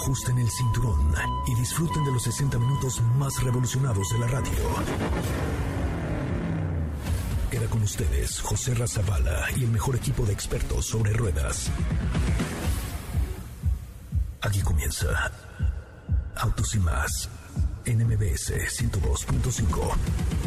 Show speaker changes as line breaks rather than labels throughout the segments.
Ajusten el cinturón y disfruten de los 60 minutos más revolucionados de la radio. Queda con ustedes José Razabala y el mejor equipo de expertos sobre ruedas. Aquí comienza Autos y más en MBS 102.5.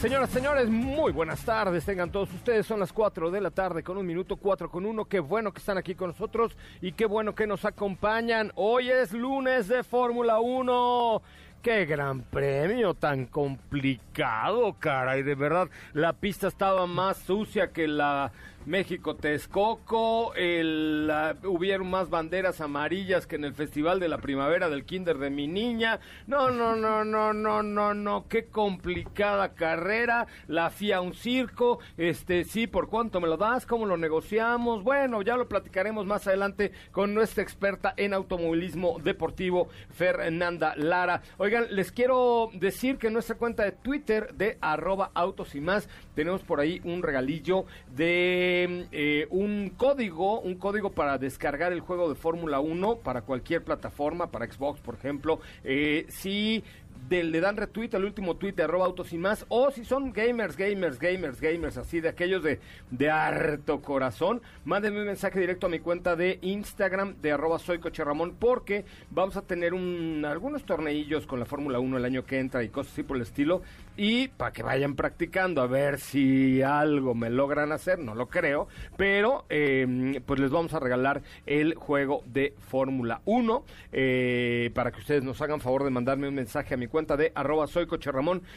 Señoras, señores, muy buenas tardes. Tengan todos ustedes. Son las 4 de la tarde con un minuto 4 con uno. Qué bueno que están aquí con nosotros y qué bueno que nos acompañan. Hoy es lunes de Fórmula 1. Qué gran premio, tan complicado, caray. De verdad, la pista estaba más sucia que la México Texcoco, el, hubieron más banderas amarillas que en el Festival de la Primavera del Kinder de mi niña. No, no, no, no, no, no, no, qué complicada carrera. La FIA un circo, este, sí, ¿por cuánto me lo das? ¿Cómo lo negociamos? Bueno, ya lo platicaremos más adelante con nuestra experta en automovilismo deportivo, Fernanda Lara. Oigan, les quiero decir que en nuestra cuenta de Twitter de arroba autos y más tenemos por ahí un regalillo de eh, un código, un código para descargar el juego de Fórmula 1 para cualquier plataforma, para Xbox, por ejemplo. Eh, si le dan retweet al último tweet de arroba autos y más, o si son gamers, gamers, gamers, gamers, así de aquellos de, de harto corazón, mándenme un mensaje directo a mi cuenta de Instagram de arroba soy Coche Ramón, porque vamos a tener un, algunos torneillos con la Fórmula 1 el año que entra y cosas así por el estilo, y para que vayan practicando a ver si algo me logran hacer, no lo creo, pero em, pues les vamos a regalar el juego de Fórmula 1 eh, para que ustedes nos hagan favor de mandarme un mensaje a mi cuenta de arroba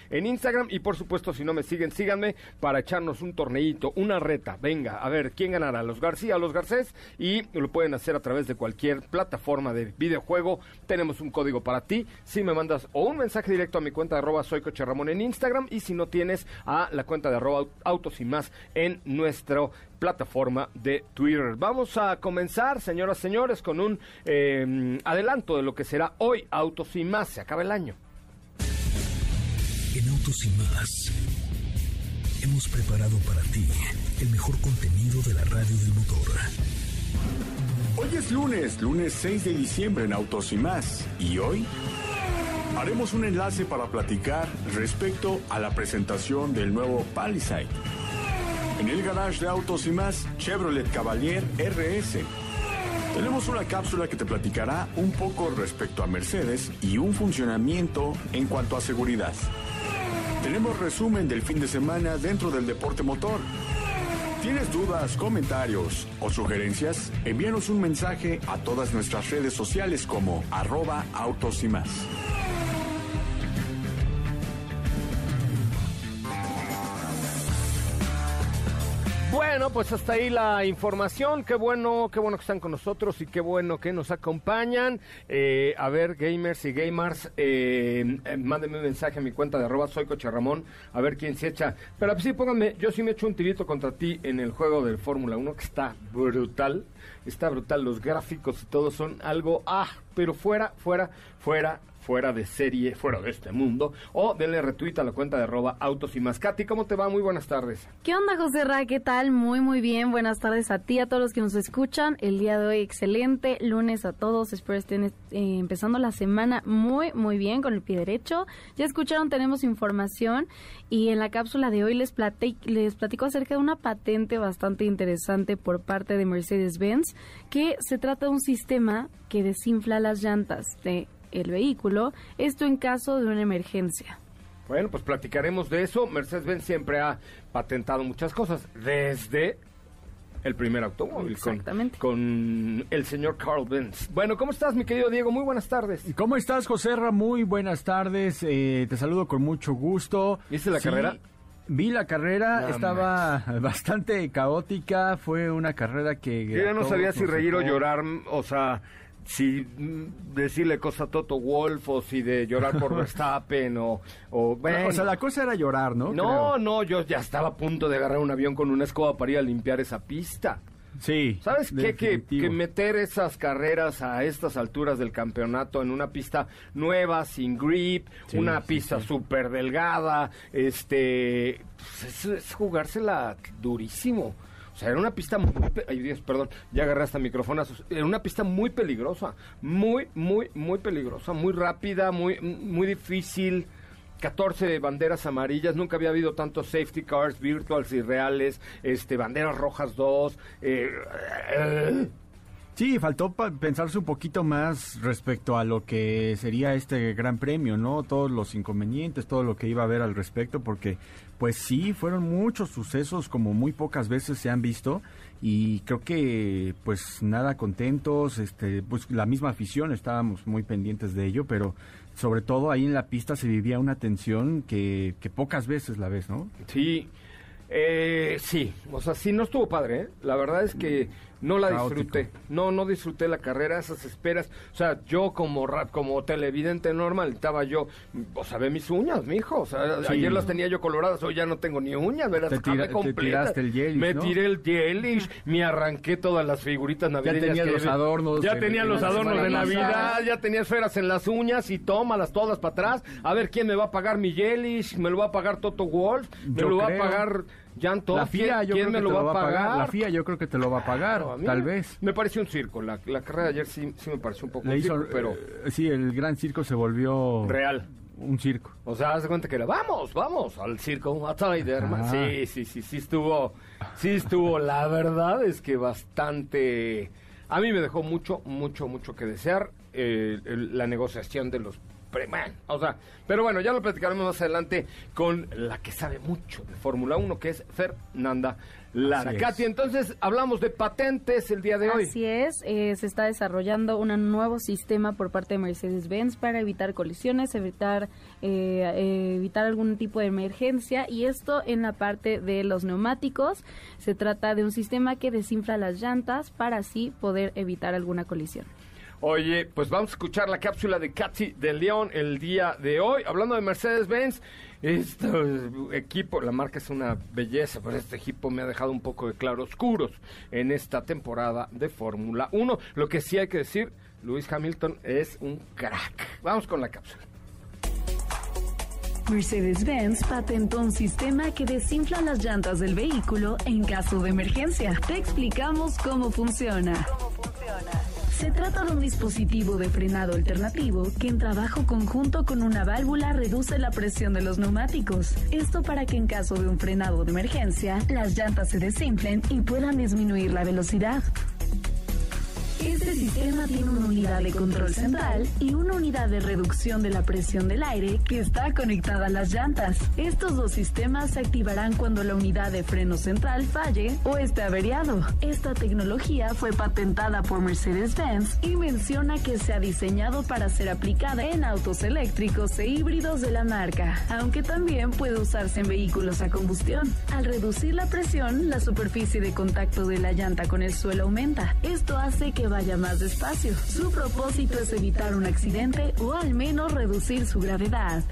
en Instagram y por supuesto si no me siguen, síganme para echarnos un torneito, una reta, venga, a ver, ¿quién ganará? ¿Los García o los Garcés? Y lo pueden hacer a través de cualquier plataforma de videojuego, tenemos un código para ti, si me mandas o un mensaje directo a mi cuenta de arroba soy en Instagram y si no tienes a la cuenta de arroba autos y más en nuestra plataforma de Twitter. Vamos a comenzar, señoras y señores, con un eh, adelanto de lo que será hoy Autos y más. Se acaba el año.
En Autos y más hemos preparado para ti el mejor contenido de la radio del motor.
Hoy es lunes, lunes 6 de diciembre en Autos y más. ¿Y hoy? Haremos un enlace para platicar respecto a la presentación del nuevo Palisade. En el garage de autos y más, Chevrolet Cavalier RS. Tenemos una cápsula que te platicará un poco respecto a Mercedes y un funcionamiento en cuanto a seguridad. Tenemos resumen del fin de semana dentro del deporte motor. ¿Tienes dudas, comentarios o sugerencias? Envíanos un mensaje a todas nuestras redes sociales como arroba autos y más.
Bueno, pues hasta ahí la información. Qué bueno, qué bueno que están con nosotros y qué bueno que nos acompañan. Eh, a ver, gamers y gamers, eh, eh, mándenme un mensaje a mi cuenta de arroba soy Ramón, a ver quién se echa. Pero sí, pónganme, yo sí me echo un tirito contra ti en el juego del Fórmula 1, que está brutal. Está brutal, los gráficos y todo son algo, ah, pero fuera, fuera, fuera fuera de serie, fuera de este mundo, o denle retweet a la cuenta de arroba autos y mascati. ¿Cómo te va? Muy buenas tardes.
¿Qué onda, José Ra? ¿Qué tal? Muy, muy bien. Buenas tardes a ti, a todos los que nos escuchan. El día de hoy, excelente. Lunes a todos. Espero estén eh, empezando la semana muy, muy bien, con el pie derecho. Ya escucharon, tenemos información. Y en la cápsula de hoy les, les platico acerca de una patente bastante interesante por parte de Mercedes-Benz, que se trata de un sistema que desinfla las llantas de el vehículo, esto en caso de una emergencia.
Bueno, pues platicaremos de eso. Mercedes-Benz siempre ha patentado muchas cosas, desde el primer automóvil con, con, el señor Carl Benz. Bueno, ¿cómo estás, mi querido Diego? Muy buenas tardes.
¿Cómo estás, José Ra? Muy buenas tardes. Eh, te saludo con mucho gusto.
¿Viste la carrera?
Vi la carrera, estaba bastante caótica, fue una carrera que...
Yo ya no sabía si reír o llorar, o sea, si mm, decirle cosa a Toto Wolf o si de llorar por Verstappen o... O,
o sea, la cosa era llorar, ¿no?
No, no, yo ya estaba a punto de agarrar un avión con una escoba para ir a limpiar esa pista.
Sí.
¿Sabes qué? Que, que, meter esas carreras a estas alturas del campeonato en una pista nueva, sin grip, una pista súper delgada, este, pues es, jugársela durísimo. Sea, era una pista muy... Ay, Dios, perdón, ya agarré hasta microfonazos. Era una pista muy peligrosa, muy, muy, muy peligrosa, muy rápida, muy, muy difícil. 14 banderas amarillas, nunca había habido tantos safety cars virtuals y reales, este, banderas rojas 2, eh, eh,
Sí, faltó pensarse un poquito más respecto a lo que sería este gran premio, ¿no? Todos los inconvenientes, todo lo que iba a haber al respecto, porque pues sí, fueron muchos sucesos como muy pocas veces se han visto y creo que pues nada contentos, este, pues la misma afición estábamos muy pendientes de ello, pero sobre todo ahí en la pista se vivía una tensión que, que pocas veces la ves, ¿no?
Sí, eh, sí, o sea, sí, no estuvo padre, ¿eh? La verdad es que no la
Caótico.
disfruté. No, no disfruté la carrera, esas esperas. O sea, yo como rap, como televidente normal, estaba yo, o sea, ve mis uñas, mijo. O sea,
Sí.
ayer las tenía yo coloradas, hoy ya no tengo ni uñas, verás,
Te tira- te tiraste el gelish,
Me
¿no?
tiré el gelish, me arranqué todas las figuritas navideñas.
tenía
que
los adornos
Ya tenía los adornos de Navidad, ya tenía esferas en las uñas y tómalas todas para atrás. A ver quién me va a pagar mi gelish, me lo va a pagar Toto Wolf, me
Yo
lo va a pagar Todt.
La FIA
¿Quién-
yo
quién
creo
me
que
lo
te
va
lo
a
va a pagar.
pagar?
La FIA yo creo que te lo va a pagar,
Claro, a mí
tal vez.
Me pareció un circo. La, la carrera de ayer sí, sí me pareció un poco
Le
un
hizo,
circo, pero
eh, sí, el gran circo se volvió
real.
un circo.
O sea, haz de cuenta que era, vamos, vamos al circo, a Tiderman.
Ah.
Sí, sí, sí, sí estuvo, sí estuvo. La verdad es que bastante... A mí me dejó mucho, mucho, mucho que desear eh, el- la negociación de los O sea, pero bueno, ya lo platicaremos más adelante con la que sabe mucho de Fórmula 1, que es Fernanda Lara.
Así es.
Katy, entonces hablamos de patentes el día de hoy.
Así es, eh, se está desarrollando un nuevo sistema por parte de Mercedes-Benz para evitar colisiones, evitar eh, eh, evitar algún tipo de emergencia y esto en la parte de los neumáticos. Se trata de un sistema que desinfla las llantas para así poder evitar alguna colisión.
Oye, pues vamos a escuchar la cápsula de Katy de León el día de hoy. Hablando de Mercedes-Benz, este equipo, la marca es una belleza, pero este equipo me ha dejado un poco de claroscuros en esta temporada de Fórmula 1. Lo que sí hay que decir, Lewis Hamilton es un crack. Vamos con la cápsula.
Mercedes-Benz patentó un sistema que desinfla las llantas del vehículo en caso de emergencia. Te explicamos cómo funciona. Se trata de un dispositivo de frenado alternativo que en trabajo conjunto con una válvula reduce la presión de los neumáticos. Esto para que en caso de un frenado de emergencia, las llantas se desinflen y puedan disminuir la velocidad. Este sistema tiene una unidad de control central y una unidad de reducción de la presión del aire que está conectada a las llantas. Estos dos sistemas se activarán cuando la unidad de freno central falle o esté averiado. Esta tecnología fue patentada por Mercedes-Benz y menciona que se ha diseñado para ser aplicada en autos eléctricos e híbridos de la marca, aunque también puede usarse en vehículos a combustión. Al reducir la presión, la superficie de contacto de la llanta con el suelo aumenta. Esto hace que vaya más despacio. Su propósito es evitar un accidente o al menos reducir su gravedad.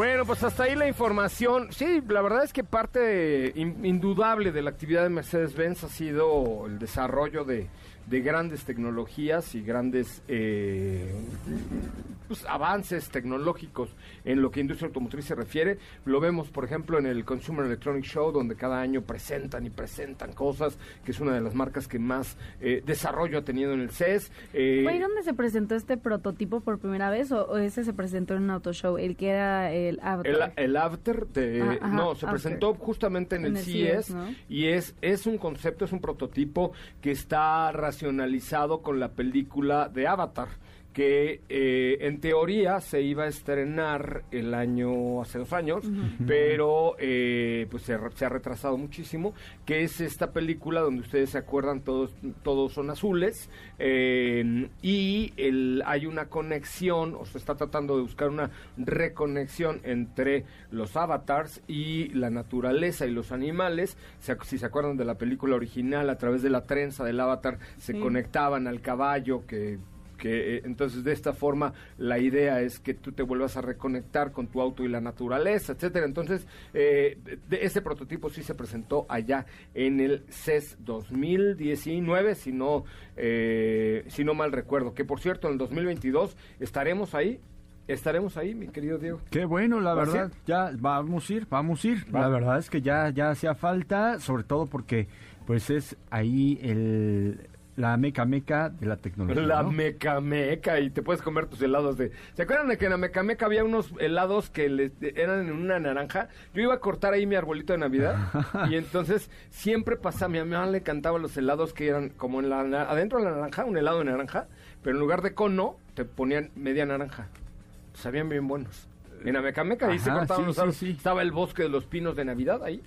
Bueno, pues hasta ahí la información. Sí, la verdad es que parte in- indudable de la actividad de Mercedes-Benz ha sido el desarrollo de, de grandes tecnologías y grandes eh, pues, avances tecnológicos en lo que industria automotriz se refiere. Lo vemos, por ejemplo, en el Consumer Electronic Show, donde cada año presentan y presentan cosas, que es una de las marcas que más eh, desarrollo ha tenido en el CES. Eh,
¿Fue ahí donde se presentó este prototipo por primera vez o, o ese se presentó en un auto show? El que era el
El,
Avatar.
el after de
Ah, ajá,
no se
after.
presentó justamente en,
En
el
el
CES,
CES, ¿no?
y es es un concepto es un prototipo que está racionalizado con la película de Avatar que eh, en teoría se iba a estrenar el año hace dos años pero eh, pues se, ha retrasado muchísimo que es esta película donde ustedes se acuerdan todos todos son azules eh, y el, hay una conexión o se está tratando de buscar una reconexión entre los avatars y la naturaleza y los animales. Se si se acuerdan de la película original a través de la trenza del avatar se
Sí.
conectaban al caballo que que eh, entonces de esta forma la idea es que tú te vuelvas a reconectar con tu auto y la naturaleza, etcétera. Entonces, eh, de ese prototipo sí se presentó allá en el CES 2019, si no, eh, si no mal recuerdo. Que por cierto, en el 2022 estaremos ahí estaremos ahí, mi querido Diego.
Qué bueno, la
¿Vas a
verdad. Ya vamos a ir, vamos a ir.
Va.
La verdad es que ya, ya hacía falta, sobre todo porque pues es ahí el la meca meca de la tecnología.
La
¿no?
meca meca y te puedes comer tus helados de... ¿Se acuerdan de que en la meca meca había unos helados que eran en una naranja? Yo iba a cortar ahí mi arbolito de Navidad y entonces siempre pasaba, mi mamá le cantaba los helados que eran como en la, adentro de la naranja, un helado de naranja, pero en lugar de cono te ponían media naranja. Sabían bien buenos. En la meca meca ahí se cortaban
sí,
los
sí, sí.
Estaba el bosque de los pinos de Navidad ahí.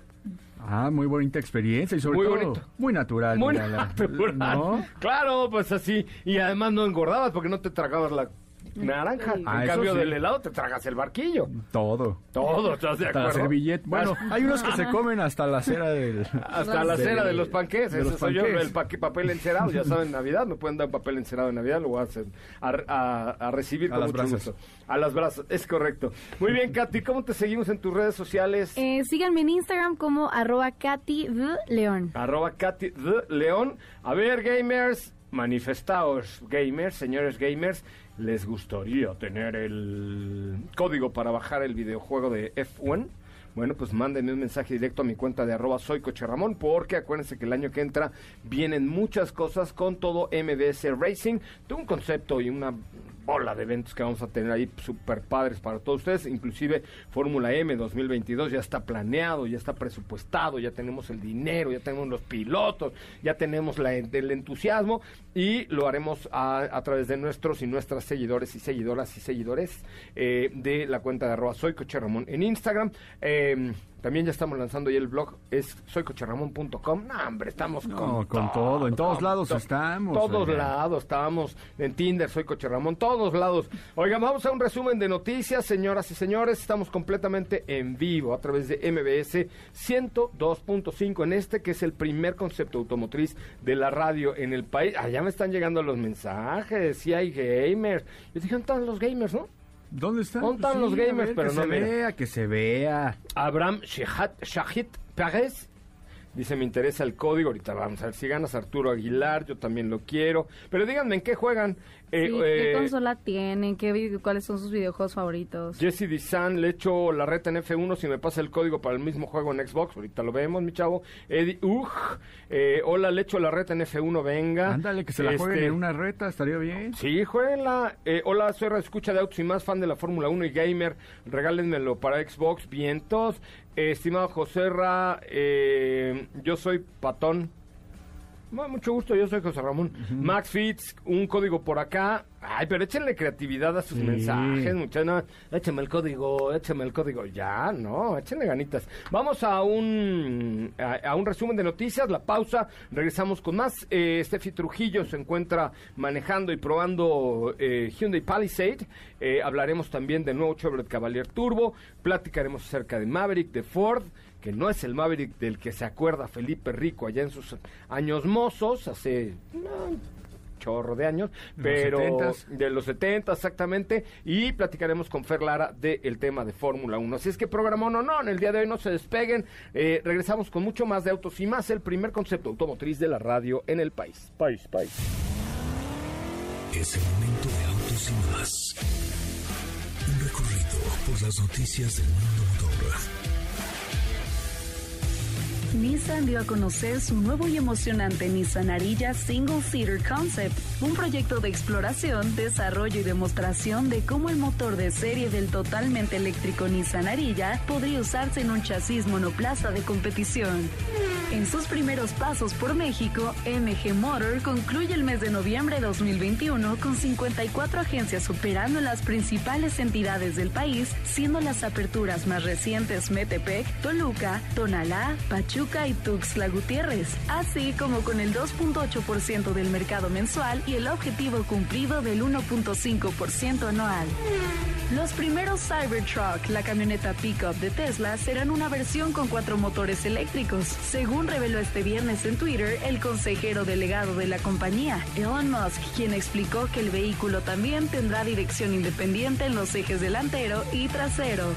Ah, muy bonita experiencia y sobre
Muy
todo
bonito.
muy natural.
Muy
mira, la-
natural.
¿no?
Claro, pues así. Y además no engordabas porque no te tragabas la naranja. En
Ah, eso
cambio
sí.
del helado te tragas el barquillo.
Todo.
Todo, ¿estás de
Hasta la
acuerdo?
servilleta. Bueno, hay unos que se comen hasta la cera del...
Hasta la
de-
cera de los
de
Ese
los
soy yo, el pa- papel encerado. Ya saben, Navidad. Me pueden dar papel encerado en Navidad. Lo voy a, hacer, a, a- a recibir
A
con
las
mucho
brasas.
gusto. A las brasas, es correcto. Muy bien, Katy. ¿Cómo te seguimos en tus redes sociales?
Eh, síganme en Instagram como arroba Katy. León.
Arroba Katy León. A ver, gamers, manifestaos, gamers, señores gamers. ¿Les gustaría tener el código para bajar el videojuego de F1? Bueno, pues mándenme un mensaje directo a mi cuenta de arroba soy Ramón, porque acuérdense que el año que entra vienen muchas cosas con todo MBS Racing. Tengo un concepto y una bola de eventos que vamos a tener ahí super padres para todos ustedes, inclusive Fórmula M 2022 ya está planeado, ya está presupuestado, ya tenemos el dinero, ya tenemos los pilotos, ya tenemos la, el entusiasmo y lo haremos a, través de nuestros y nuestras seguidores y seguidoras y seguidores eh, de la cuenta de arroba soy Coche Ramón en Instagram. Eh, también ya estamos lanzando ahí el blog, es soycocherramón.com. No, hombre, estamos
No,
con,
con todo, en todos lados
to-
estamos,
Todos
oiga.
lados, estamos en Tinder, soy Coche Ramón, todos lados. Oigan, vamos a un resumen de noticias, señoras y señores. Estamos completamente en vivo a través de MBS 102.5 en este que es el primer concepto automotriz de la radio en el país. Allá me están llegando los mensajes, sí hay gamers. Yo dije, ¿dónde están los gamers, no?
¿Dónde están?
¿Dónde están
Sí,
los gamers?
ver,
Pero
que
no,
se
mira.
vea, que se vea.
Abraham Shahid, Shahid Pérez dice, me interesa el código. Ahorita vamos a ver si ganas Arturo Aguilar, yo también lo quiero. Pero díganme, ¿en qué juegan? Eh,
Sí,
eh,
¿Qué consola tienen? ¿Qué, ¿Cuáles son sus videojuegos favoritos?
Jesse Dizan, le echo la reta en F1 si me pasa el código para el mismo juego en Xbox. Ahorita lo vemos, mi chavo. Eddie, uj, eh, hola, le echo la reta en F1, venga.
Ándale, que se la jueguen
Este,
en una reta, estaría bien.
Sí, jueguenla. Eh, hola, soy escucha de autos y más fan de la Fórmula 1 y gamer. Regálenmelo para Xbox. Vientos. Eh, estimado José Ra, eh, yo soy Patón. Bueno, mucho gusto, yo soy José Ramón. Max Fitz, un código por acá. Ay, pero échenle creatividad a sus
Sí.
mensajes, muchachos. No, échame el código, échame el código. Ya, no, échenle ganitas. Vamos a un, a, a un resumen de noticias, la pausa. Regresamos con más. Eh, Steffi Trujillo se encuentra manejando y probando eh, Hyundai Palisade. Eh, hablaremos también del nuevo Chevrolet Cavalier Turbo. Platicaremos acerca de Maverick, de Ford que no es el Maverick del que se acuerda Felipe Rico allá en sus años mozos, hace no, chorro de años,
De los
pero
70s.
de los 70 exactamente, y platicaremos con Fer Lara del tema de Fórmula 1. Así es que programón o no, en el día de hoy no se despeguen, Eh, regresamos con mucho más de autos y más, el primer concepto automotriz de la radio en el país. País, país.
Es el momento de autos y más. Un recorrido por las noticias del mundo motor.
Nissan dio a conocer su nuevo y emocionante Nissan Ariya Single Seater Concept, un proyecto de exploración, desarrollo y demostración de cómo el motor de serie del totalmente eléctrico Nissan Ariya podría usarse en un chasis monoplaza de competición. En sus primeros pasos por México, MG Motor concluye el mes de noviembre de 2021 con 54 agencias operando en las principales entidades del país, siendo las aperturas más recientes Metepec, Toluca, Tonalá, Pachuca y Tuxtla Gutiérrez, así como con el 2.8% del mercado mensual y el objetivo cumplido del 1.5% anual. Los primeros Cybertruck, la camioneta pickup de Tesla, serán una versión con cuatro motores eléctricos, según reveló este viernes en Twitter el consejero delegado de la compañía, Elon Musk, quien explicó que el vehículo también tendrá dirección independiente en los ejes delantero y trasero.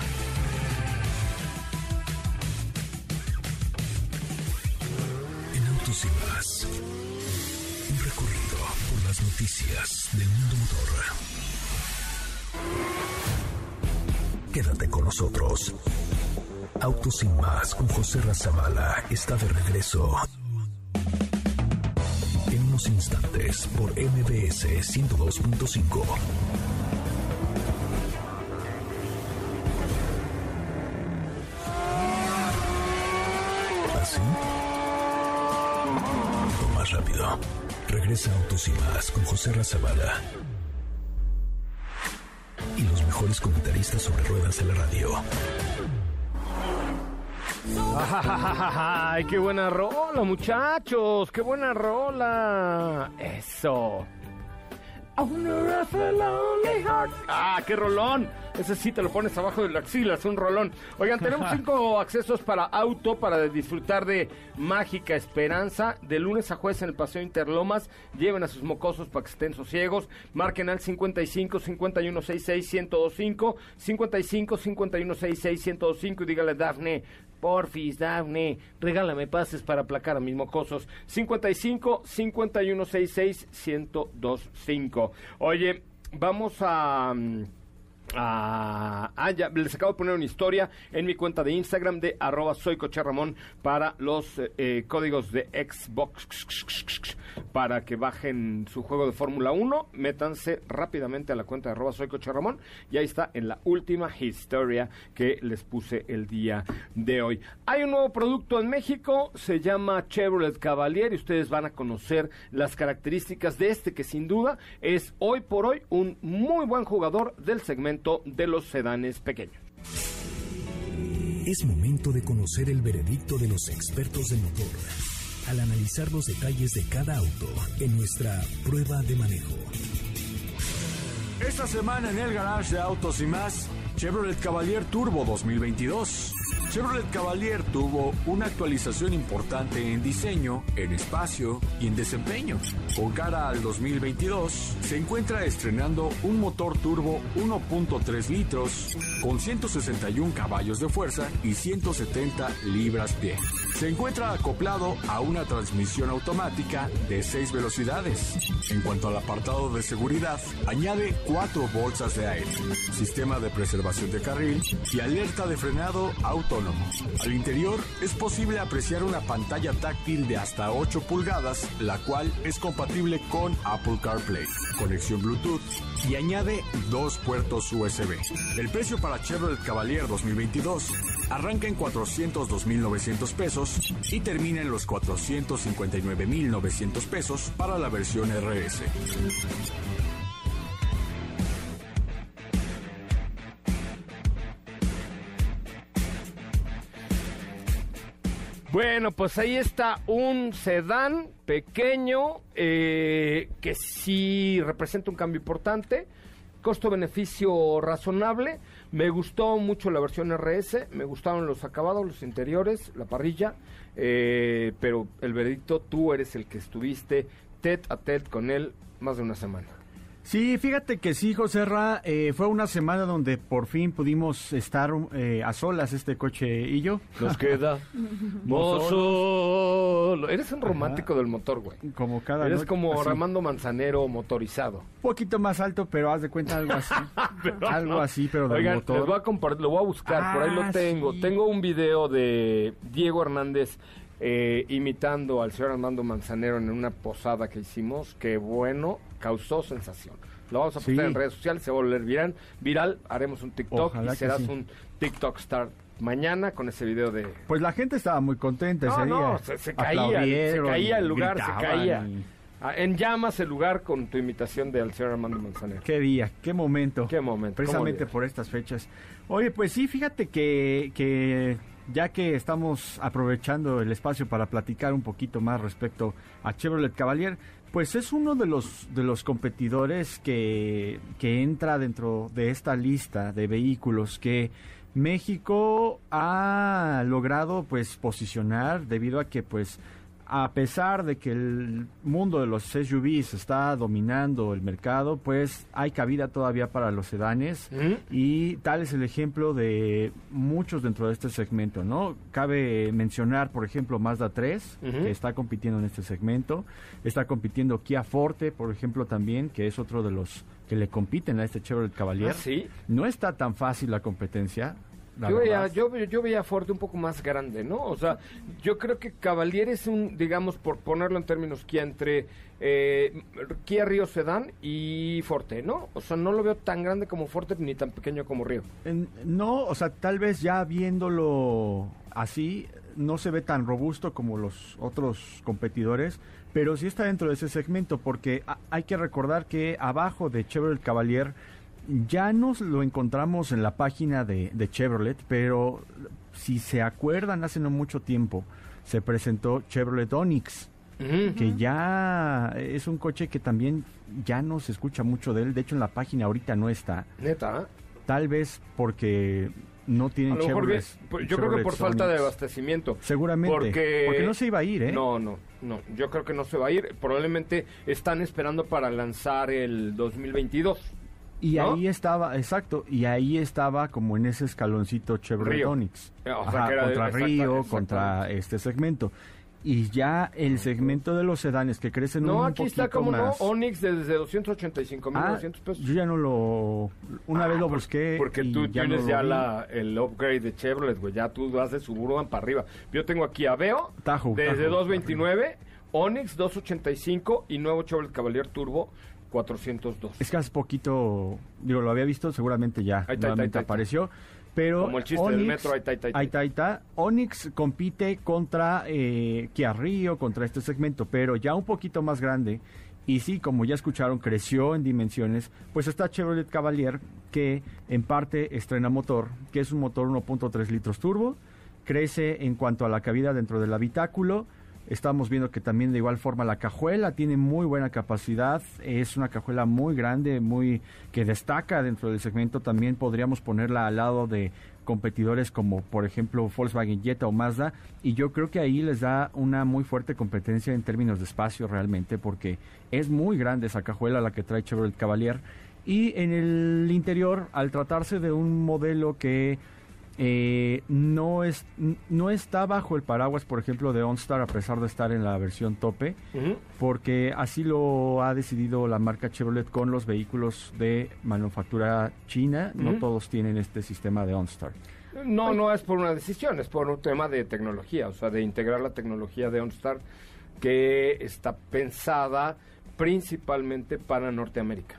Sin más con José Razabala está de regreso. En unos instantes por MBS 102.5. ¿Así? O más rápido. Regresa Autos y más con José Razabala. Y los mejores comentaristas sobre ruedas de la radio.
¡Ay, qué buena rola, muchachos! ¡Qué buena rola! Eso. ¡Ah, qué rolón! Ese sí te lo pones abajo de la axila, es un rolón. Oigan, tenemos cinco accesos para auto para disfrutar de Mágica Esperanza. De lunes a jueves en el Paseo Interlomas. Lleven a sus mocosos para que estén sosiegos. Marquen al 55 51 66 1025. 55 51 66 1025 y dígale, Dafne, Porfis, Dafne, regálame pases para aplacar a mis mocosos. 55 51 66 1025. Oye, vamos a. mm, ah, ya, les acabo de poner una historia en mi cuenta de Instagram de arroba soy Ramón para los eh, eh, códigos de Xbox para que bajen su juego de Fórmula 1. Métanse rápidamente a la cuenta de arroba soy Ramón y ahí está en la última historia que les puse el día de hoy. Hay un nuevo producto en México, se llama Chevrolet Cavalier y ustedes van a conocer las características de este que sin duda es hoy por hoy un muy buen jugador del segmento de los sedanes pequeños.
Es momento de conocer el veredicto de los expertos del motor al analizar los detalles de cada auto en nuestra prueba de manejo.
Esta semana en el garage de Autos y más, Chevrolet Cavalier Turbo 2022. Chevrolet Cavalier tuvo una actualización importante en diseño, en espacio y en desempeño. Con cara al 2022, se encuentra estrenando un motor turbo 1.3 litros con 161 caballos de fuerza y 170 libras-pie. Se encuentra acoplado a una transmisión automática de 6 velocidades. En cuanto al apartado de seguridad, añade 4 bolsas de aire, sistema de preservación de carril y alerta de frenado Al interior es posible apreciar una pantalla táctil de hasta 8 pulgadas, la cual es compatible con Apple CarPlay, conexión Bluetooth y añade dos puertos USB. El precio para Chevrolet Cavalier 2022 arranca en 402.900 pesos y termina en los 459.900 pesos para la versión RS.
Bueno, pues ahí está un sedán pequeño eh, que sí representa un cambio importante. Costo-beneficio razonable. Me gustó mucho la versión RS. Me gustaron los acabados, los interiores, la parrilla. eh, pero el veredicto, tú eres el que estuviste tet a tet con él más de una semana.
Sí, fíjate que sí, José Ra, eh, fue una semana donde por fin pudimos estar eh, a solas este coche y yo.
Nos queda solo. Eres un romántico del motor, güey.
Como cada
Eres
noche,
como
así.
Armando Manzanero motorizado.
Un poquito más alto, pero haz de cuenta algo así.
Pero
algo
no.
así, pero del
Oigan,
motor.
les voy a compartir, lo voy a buscar, por ahí lo
Ah,
tengo.
sí.
Tengo un video de Diego Hernández eh, imitando al señor Armando Manzanero en una posada que hicimos, que bueno, causó sensación. Lo vamos a
Sí.
postar en redes sociales, se va a volver viral, viral haremos un TikTok
Ojalá
y serás
sí.
un TikTok star mañana con ese video de...
Pues la gente estaba muy contenta ese
No,
día.
no, se, se caía, se caía el lugar,
gritaban
se caía. Ah, En llamas el lugar con tu imitación del señor Armando Manzanero.
Qué día, qué momento.
Qué momento,
Precisamente
¿cómo
por estas fechas. Oye, pues sí, fíjate que, que ya que estamos aprovechando el espacio para platicar un poquito más respecto a Chevrolet Cavalier, pues es uno de los de los competidores que, que entra dentro de esta lista de vehículos que México ha logrado pues posicionar debido a que pues a pesar de que el mundo de los SUVs está dominando el mercado, pues hay cabida todavía para los sedanes
¿Mm?
y tal es el ejemplo de muchos dentro de este segmento, ¿no? Cabe mencionar, por ejemplo, Mazda 3,
Ujú.
que está compitiendo en este segmento, está compitiendo Kia Forte, por ejemplo, también, que es otro de los que le compiten a este Chevrolet Cavalier.
¿Ah, sí?
No está tan fácil la competencia. La
Yo veía, yo, yo veía a Ford un poco más grande, ¿no? O sea, yo creo que Cavalier es un, digamos, por ponerlo en términos Kia, entre eh, Kia Río Sedán y Forte, ¿no? O sea, no lo veo tan grande como Forte ni tan pequeño como Río.
En- no, o sea, tal vez ya viéndolo así, no se ve tan robusto como los otros competidores, pero sí está dentro de ese segmento, porque ha- hay que recordar que abajo de Chevrolet Cavalier ya nos lo encontramos en la página de, de Chevrolet, pero si se acuerdan, hace no mucho tiempo se presentó Chevrolet Onix. que ya es un coche que también ya no se escucha mucho de él. De hecho, en la página ahorita no está.
Neta.
Tal vez porque no tienen Chevrolet.
por- yo creo que por falta de abastecimiento.
Seguramente.
Porque,
Porque no se iba a ir, ¿eh?
No, no, no. Yo creo que no se va a ir. Probablemente están esperando para lanzar el 2022.
Y
¿no?
ahí estaba, exacto, y ahí estaba como en ese escaloncito Chevrolet
Río.
Onix.
Eh, o sea,
Ajá,
que era de-
contra
exacta-
Río, contra este segmento. Y ya el segmento de los sedanes que crecen
No,
un
aquí está
poquito
como no.
más.
Onix desde 285 mil
Ah,
900 pesos.
yo ya no lo... Una vez lo
por-
busqué
Porque
y
tú
ya no
tienes ya la, el upgrade de Chevrolet, güey. Ya tú vas de Suburban para arriba. Yo tengo aquí a Veo
Tajo,
desde
Tajo.
229, Onix 285 y nuevo Chevrolet Cavalier Turbo 402.
Es que hace poquito, digo, lo había visto, seguramente ya
Ahí está, ahí está,
nuevamente
ahí está.
apareció. Pero
Como el chiste del metro, ahí está, ahí está, ahí.
Onix compite contra eh, Kia contra este segmento, pero ya un poquito más grande. Y sí, como ya escucharon, creció en dimensiones. Pues está Chevrolet Cavalier, que en parte estrena motor, que es un motor 1.3 litros turbo. Crece en cuanto a la cabida dentro del habitáculo. Estamos viendo que también de igual forma la cajuela tiene muy buena capacidad, es una cajuela muy grande, muy que destaca dentro del segmento. También podríamos ponerla al lado de competidores como por ejemplo Volkswagen Jetta o Mazda. Y yo creo que ahí les da una muy fuerte competencia en términos de espacio realmente porque es muy grande esa cajuela la que trae Chevrolet Cavalier. Y en el interior al tratarse de un modelo que eh, no, es, no está bajo el paraguas, por ejemplo, de OnStar, a pesar de estar en la versión tope, porque así lo ha decidido la marca Chevrolet con los vehículos de manufactura china. No todos tienen este sistema de OnStar.
No, no es por una decisión, es por un tema de tecnología, o sea, de integrar la tecnología de OnStar que está pensada principalmente para Norteamérica.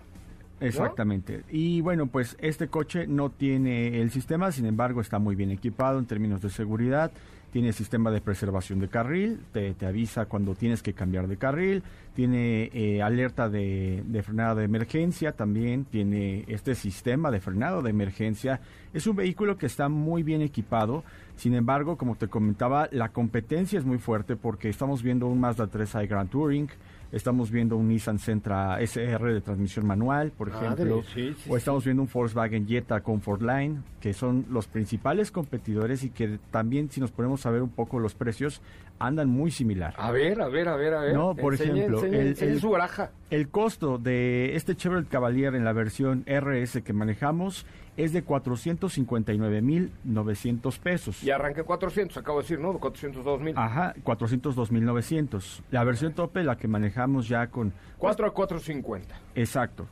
Exactamente. Y bueno, pues este coche no tiene el sistema, sin embargo está muy bien equipado en términos de seguridad. Tiene sistema de preservación de carril, te, avisa cuando tienes que cambiar de carril, tiene eh, alerta de, de frenado de emergencia, también tiene este sistema de frenado de emergencia. Es un vehículo que está muy bien equipado, sin embargo, como te comentaba, la competencia es muy fuerte porque estamos viendo un Mazda 3i Grand Touring, estamos viendo un Nissan Sentra SR de transmisión manual, por
Madre,
ejemplo,
sí, sí,
o estamos viendo un Volkswagen Jetta Comfort Line, que son los principales competidores y que también, si nos ponemos a ver un poco los precios, andan muy similar.
A ver, a ver, a ver, a ver.
No, por
Enseñe,
ejemplo,
enseñe,
el-
enseñe
el-
su baraja.
El costo de este Chevrolet Cavalier en la versión RS que manejamos es de 459.900 pesos.
Y arranque 400, acabo de decir, ¿no? 402 mil.
Ajá, 402.900. La versión tope, la que manejamos ya con...
4 a 450.
Exacto.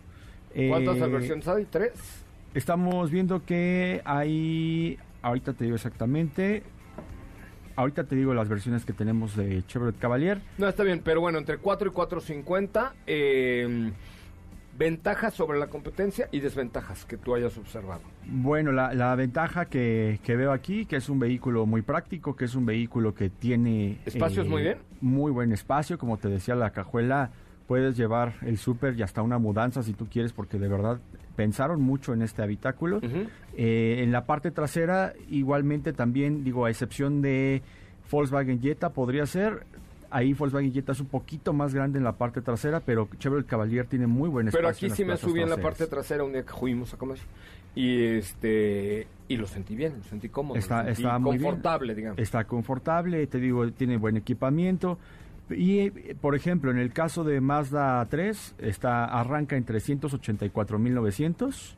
¿Cuántas
Eh,
versiones hay? ¿Tres?
Estamos viendo que hay, ahorita te digo exactamente, ahorita te digo las versiones que tenemos de Chevrolet Cavalier.
No, está bien, pero bueno, entre 4 y 450, eh, ventajas sobre la competencia y desventajas que tú hayas observado.
Bueno, la, la ventaja que, que veo aquí, que es un vehículo muy práctico, que es un vehículo que tiene... eh,
¿Espacios muy bien?
Muy buen espacio, como te decía, la cajuela puedes llevar el súper y hasta una mudanza si tú quieres, porque de verdad pensaron mucho en este habitáculo. Eh, en la parte trasera, igualmente también, digo, a excepción de Volkswagen Jetta, podría ser. Ahí Volkswagen Jetta es un poquito más grande en la parte trasera, pero Chevrolet Cavalier tiene muy buen espacio.
Pero aquí sí me subí en la
traseras.
parte trasera un día que fuimos a comer. Y este y lo sentí bien, lo sentí cómodo,
Está,
lo sentí
está muy bien.
confortable, digamos.
Está confortable, te digo, tiene buen equipamiento. Y, por ejemplo, en el caso de Mazda 3, está, arranca en 384.900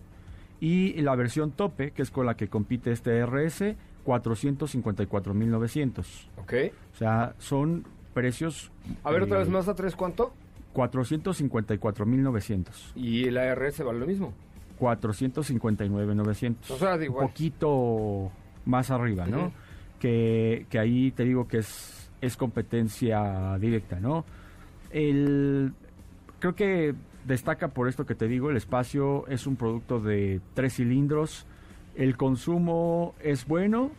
y la versión tope, que es con la que compite este RS, 454.900.
Ok.
O sea, son precios...
A ver, otra
eh,
vez más a tres, ¿cuánto?
454.900.
¿Y la RS vale lo mismo?
459.900.
O sea, da
un
igual.
poquito más arriba, ¿no? Que, que ahí te digo que es, es competencia directa, ¿no? El, creo que destaca por esto que te digo, el espacio es un producto de tres cilindros, el consumo es bueno,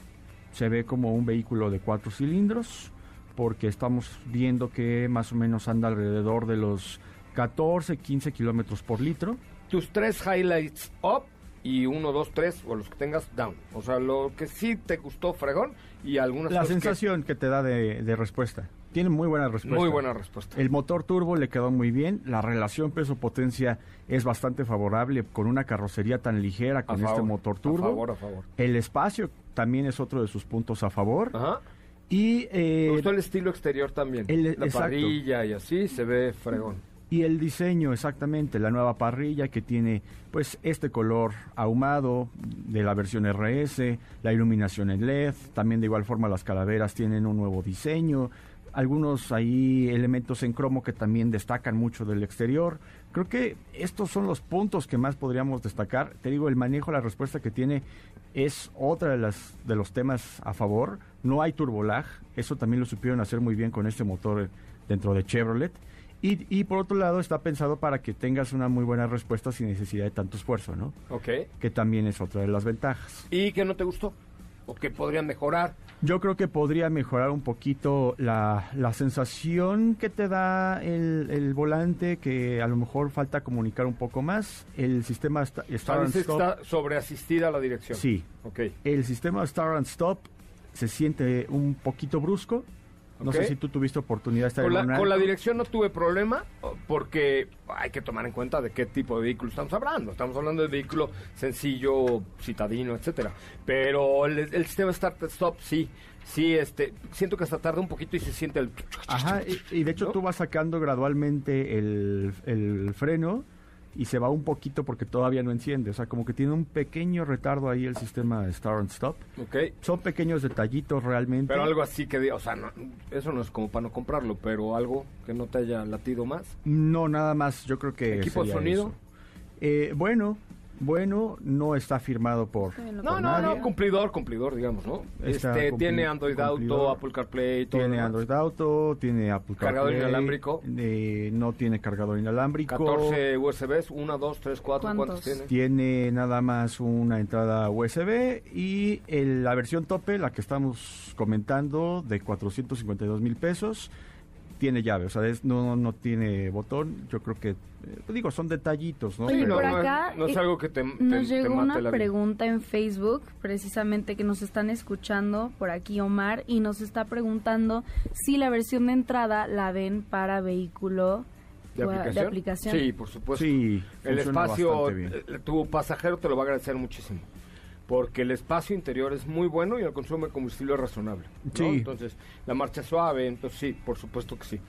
se ve como un vehículo de cuatro cilindros, porque estamos viendo que más o menos anda alrededor de los 14, 15 kilómetros por litro.
Tus tres highlights up y uno, dos, tres, o los que tengas down. O sea, lo que sí te gustó, fregón, y algunas
La
que-
sensación que, te da de, de respuesta. Tiene muy buena respuesta.
Muy buena respuesta.
El motor turbo le quedó muy bien. La relación peso-potencia es bastante favorable con una carrocería tan ligera
A
con
favor,
este motor turbo.
A favor, a favor.
El espacio también es otro de sus puntos a favor.
Ajá.
Y, eh,
Me gustó el estilo exterior también.
el-
la
exacto.
parrilla y así se ve fregón.
y el diseño, exactamente. La nueva parrilla que tiene pues este color ahumado de la versión RS, la iluminación en LED. También de igual forma las calaveras tienen un nuevo diseño. Algunos ahí elementos en cromo que también destacan mucho del exterior. Creo que estos son los puntos que más podríamos destacar. Te digo, el manejo, la respuesta que tiene es otra de las de los temas a favor. No hay turbolag, eso también lo supieron hacer muy bien con este motor dentro de Chevrolet. Y, y por otro lado está pensado para que tengas una muy buena respuesta sin necesidad de tanto esfuerzo, ¿no?
Ok.
Que también es otra de las ventajas.
¿Y qué no te gustó? ¿O qué podrían mejorar?
Yo creo que podría mejorar un poquito la, la sensación que te da el, el volante, que a lo mejor falta comunicar un poco más. El sistema sta- Start and
que
Stop.
está sobreasistida la dirección.
Sí,
Ok.
el sistema Start and Stop se siente un poquito brusco. No sé si tú tuviste oportunidad de estar
Con
en
la,
una-
con la dirección no tuve problema porque hay que tomar en cuenta de qué tipo de vehículo estamos hablando. Estamos hablando de vehículo sencillo, citadino, etcétera. Pero el, el sistema Start and Stop sí, sí, este, siento que hasta tarda un poquito y se siente el...
Ajá, y, y de hecho
¿no?
tú vas sacando gradualmente el, el freno y se va un poquito porque todavía no enciende. O sea, como que tiene un pequeño retardo ahí el sistema Start and Stop.
Ok.
Son pequeños detallitos realmente.
Pero algo así que, o sea, no, eso no es como para no comprarlo, pero algo que no te haya latido más.
No, nada más. Yo creo que.
¿Equipo de sonido?
Eh, bueno, bueno, no está firmado por.
No,
por
no, no,
nadie.
cumplidor, cumplidor, digamos, ¿no?
Está
Este,
cumpli-
tiene Android Auto. Apple CarPlay, todo.
Tiene. Android Auto, tiene Apple
Cargador
CarPlay,
inalámbrico.
eh, no tiene cargador inalámbrico.
14 USBs, 1, 2, 3, 4, ¿cuántos
¿Cuántos?
tiene?
Tiene nada más una entrada USB y el- la versión tope, la que estamos comentando, de 452 mil pesos, tiene llave, o sea, es- no, no tiene botón. Yo creo que, eh, digo, son detallitos, ¿no?
Oye,
Sí,
Pero-
por
no
acá,
no es
eh,
algo que te, te-
Nos
te
llegó
mate
una
la vida.
pregunta en Facebook, precisamente que nos están escuchando por aquí Omar y nos está preguntando si la versión de entrada la ven para vehículo
¿De
o-
aplicación?
aplicación.
Sí, por supuesto.
Sí,
el espacio, eh, tu pasajero te lo va a agradecer muchísimo. Porque el espacio interior es muy bueno y el consumo de combustible es razonable. ¿no?
Sí.
Entonces, la marcha es suave, entonces sí, por supuesto que sí.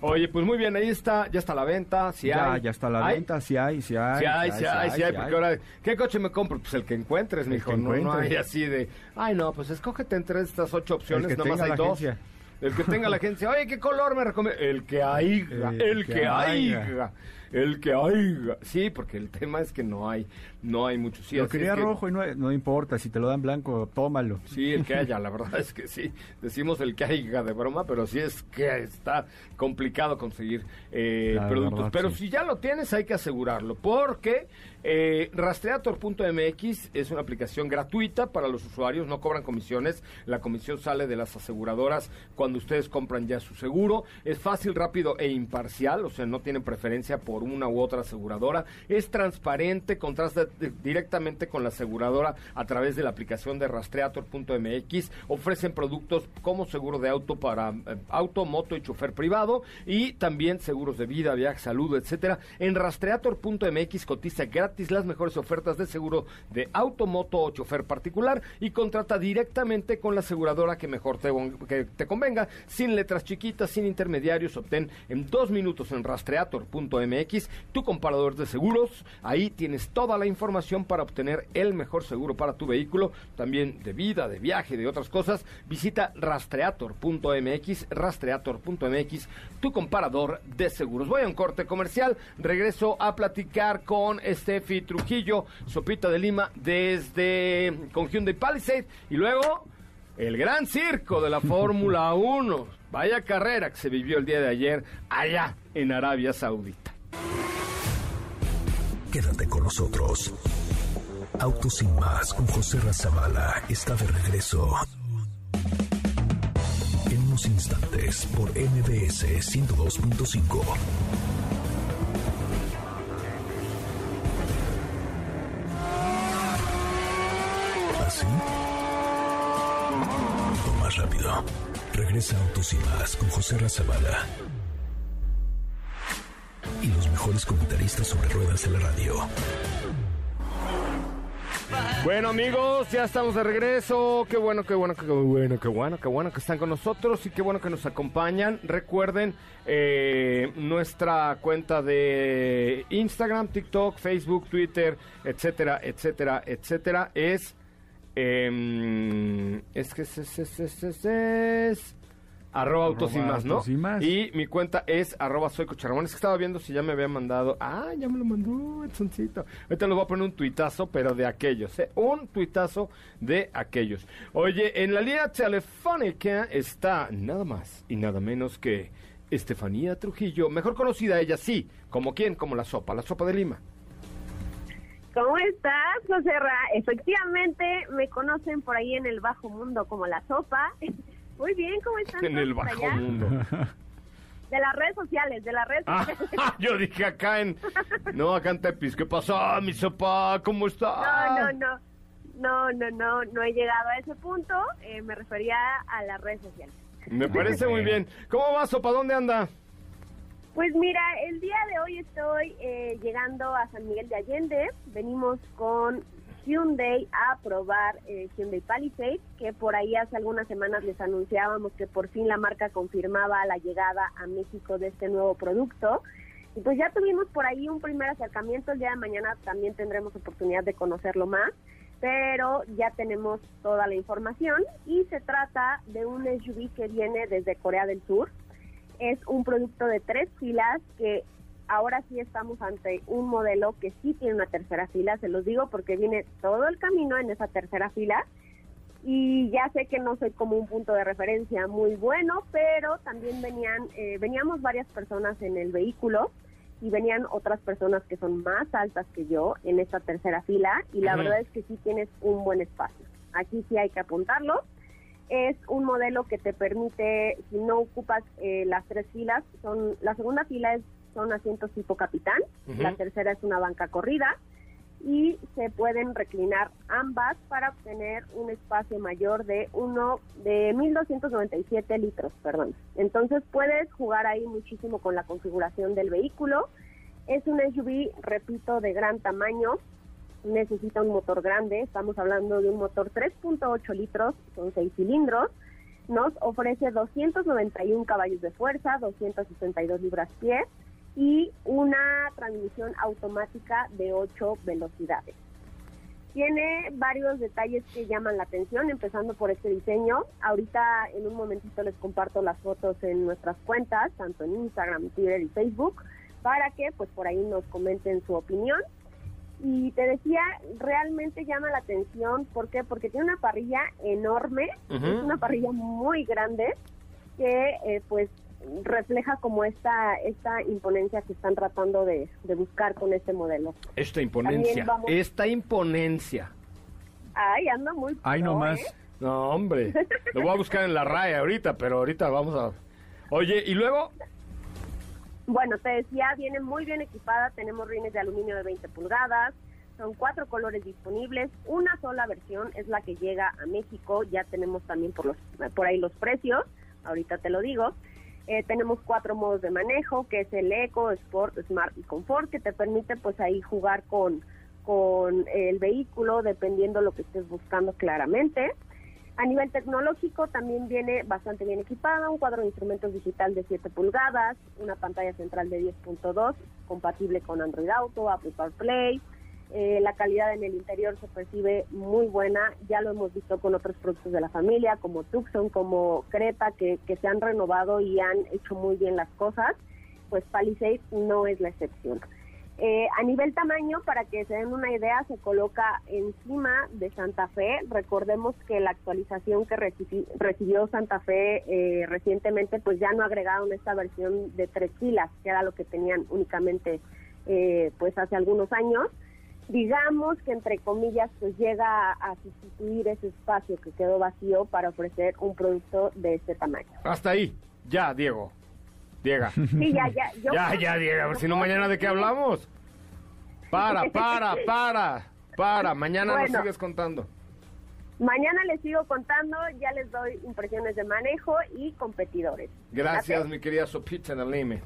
Oye, pues muy bien, ahí está, ya está la venta, si
ya,
hay.
ya está la
¿Hay?
venta, si hay, si hay.
Sí hay, sí hay, sí hay, porque
hay.
ahora, ¿qué coche me compro? Pues el que encuentres,
El
mijo,
que
no, no hay así de, ay no, pues escógete entre estas ocho opciones, nada más hay dos.
agencia.
El que tenga la agencia, oye, ¿qué color me recomienda? El que haya,
El
el
que
que
haya.
El que haya. Sí, porque el tema es que no hay, no hay mucho. Sí,
Lo quería
es que-
rojo y no, no importa, si te lo dan blanco, tómalo.
Sí, el que haya, la verdad es que sí. Decimos el que haya de broma, pero sí es que está complicado conseguir eh, productos.
verdad,
pero
sí.
si ya lo tienes, hay que asegurarlo, porque eh, rastreator.mx es una aplicación gratuita para los usuarios, no cobran comisiones, la comisión sale de las aseguradoras cuando ustedes compran ya su seguro, es fácil, rápido e imparcial, o sea, no tienen preferencia por una u otra aseguradora, es transparente, contrasta directamente con la aseguradora a través de la aplicación de rastreator.mx, ofrecen productos como seguro de auto para eh, auto, moto y chofer privado y también seguros de vida, viaje, salud, etcétera. En rastreator.mx cotiza gratis las mejores ofertas de seguro de auto, moto o chofer particular y contrata directamente con la aseguradora que mejor te, que te convenga. sin letras chiquitas, sin intermediarios. Obtén en dos minutos en rastreator.mx tu comparador de seguros. Ahí tienes toda la información para obtener el mejor seguro para tu vehículo, también de vida, de viaje, de otras cosas. Visita rastreator.mx, rastreator.mx, tu comparador de seguros. Voy a un corte comercial, regreso a platicar con Steffi Trujillo, Sopita de Lima, desde con Hyundai Palisade y luego el gran circo de la Fórmula 1. Vaya carrera que se vivió el día de ayer allá en Arabia Saudita.
Quédate con nosotros. Autos sin más con José Razabala está de regreso. En unos instantes por MBS 102.5. ¿Así? O más rápido. Regresa Autos y más con José Razabala. Mejores comentaristas sobre ruedas en la radio.
Bueno amigos, ya estamos de regreso. Qué bueno, qué bueno, qué bueno, qué bueno, qué bueno que están con nosotros y qué bueno que nos acompañan. Recuerden eh, nuestra cuenta de Instagram, TikTok, Facebook, Twitter, etcétera, etcétera, etcétera. Es... em, es que es, es, es, es- Arroba autos y más, ¿no?
Y Más.
Y mi cuenta es arroba soy Cucharamón. Es que estaba viendo si ya me había mandado. Ah, ya me lo mandó Edsoncito. Ahorita les voy a poner un tuitazo, pero de aquellos, ¿eh? Un tuitazo de aquellos. Oye, en la línea telefónica está nada más y nada menos que Estefanía Trujillo, mejor conocida ella, sí, como quién, como la sopa, la sopa de Lima.
¿Cómo estás, José Ra? Efectivamente, me conocen por ahí en el bajo mundo como la sopa. Muy bien, ¿cómo están?
En el bajo
allá?
mundo.
De las redes sociales, de las redes
Ah,
sociales.
yo dije acá en. No, acá en Tepis. ¿Qué pasó, mi sopa? ¿Cómo está?
No, no, no. No, no, no, no he llegado a ese punto. Eh, me refería a las redes sociales.
Me parece muy bien. ¿Cómo va, sopa? ¿Dónde anda?
Pues mira, el día de hoy estoy eh, llegando a San Miguel de Allende. Venimos con Hyundai a probar eh, Hyundai Palisade, que por ahí hace algunas semanas les anunciábamos que por fin la marca confirmaba la llegada a México de este nuevo producto. Y pues ya tuvimos por ahí un primer acercamiento. El día de mañana también tendremos oportunidad de conocerlo más, pero ya tenemos toda la información. Y se trata de un SUV que viene desde Corea del Sur es un producto de tres filas que ahora sí estamos ante un modelo que sí tiene una tercera fila, se los digo porque viene todo el camino en esa tercera fila y ya sé que no soy como un punto de referencia muy bueno, pero también venían, eh, veníamos varias personas en el vehículo y venían otras personas que son más altas que yo en esta tercera fila y la verdad es que sí tienes un buen espacio. Aquí sí hay que apuntarlo es un modelo que te permite, si no ocupas eh, las tres filas, son la segunda fila es, son asientos tipo capitán, la tercera es una banca corrida y se pueden reclinar ambas para obtener un espacio mayor de uno de 1297 litros, perdón. Entonces puedes jugar ahí muchísimo con la configuración del vehículo. Es un SUV, repito, de gran tamaño, necesita un motor grande, estamos hablando de un motor 3.8 litros, son 6 cilindros, nos ofrece 291 caballos de fuerza, 262 libras-pie y una transmisión automática de 8 velocidades. Tiene varios detalles que llaman la atención, empezando por este diseño. Ahorita en un momentito les comparto las fotos en nuestras cuentas, tanto en Instagram, Twitter y Facebook, para que pues por ahí nos comenten su opinión. Y te decía, realmente llama la atención, ¿por qué? Porque tiene una parrilla enorme, es una parrilla muy grande que eh, pues refleja como esta esta imponencia que están tratando de, de buscar con este modelo.
Esta imponencia.
Vamos-
Esta imponencia.
Ay, anda muy
Ay, no más.
¿eh?
No, hombre. Lo voy a buscar en la raya ahorita, pero ahorita vamos a. Oye, y luego.
Bueno, te decía, viene muy bien equipada, tenemos rines de aluminio de 20 pulgadas, son cuatro colores disponibles, una sola versión es la que llega a México, ya tenemos también por, los, por ahí los precios, ahorita te lo digo. Eh, tenemos cuatro modos de manejo, que es el Eco, Sport, Smart y Confort, que te permite pues ahí jugar con, con el vehículo dependiendo lo que estés buscando claramente. A nivel tecnológico también viene bastante bien equipada, un cuadro de instrumentos digital de 7 pulgadas, una pantalla central de 10.2 compatible con Android Auto, Apple CarPlay. Eh, la calidad en el interior se percibe muy buena, ya lo hemos visto con otros productos de la familia como Tucson, como Creta, que, que se han renovado y han hecho muy bien las cosas, pues Palisade no es la excepción. Eh, a nivel tamaño, para que se den una idea, se coloca encima de Santa Fe. Recordemos que la actualización que recibió Santa Fe eh, recientemente, pues ya no agregaron esta versión de tres filas, que era lo que tenían únicamente eh, pues hace algunos años. Digamos que entre comillas, pues llega a, sustituir ese espacio que quedó vacío para ofrecer un producto de este tamaño.
Hasta ahí, ya, Diego. Diega.
Sí, ya, ya.
ya, ya, Diega. A ver si no mañana de qué hablamos. Para, para, para, para. Mañana nos sigues contando.
Mañana les sigo contando, ya les doy impresiones de manejo y competidores.
Gracias, mi querida Sopita Lime.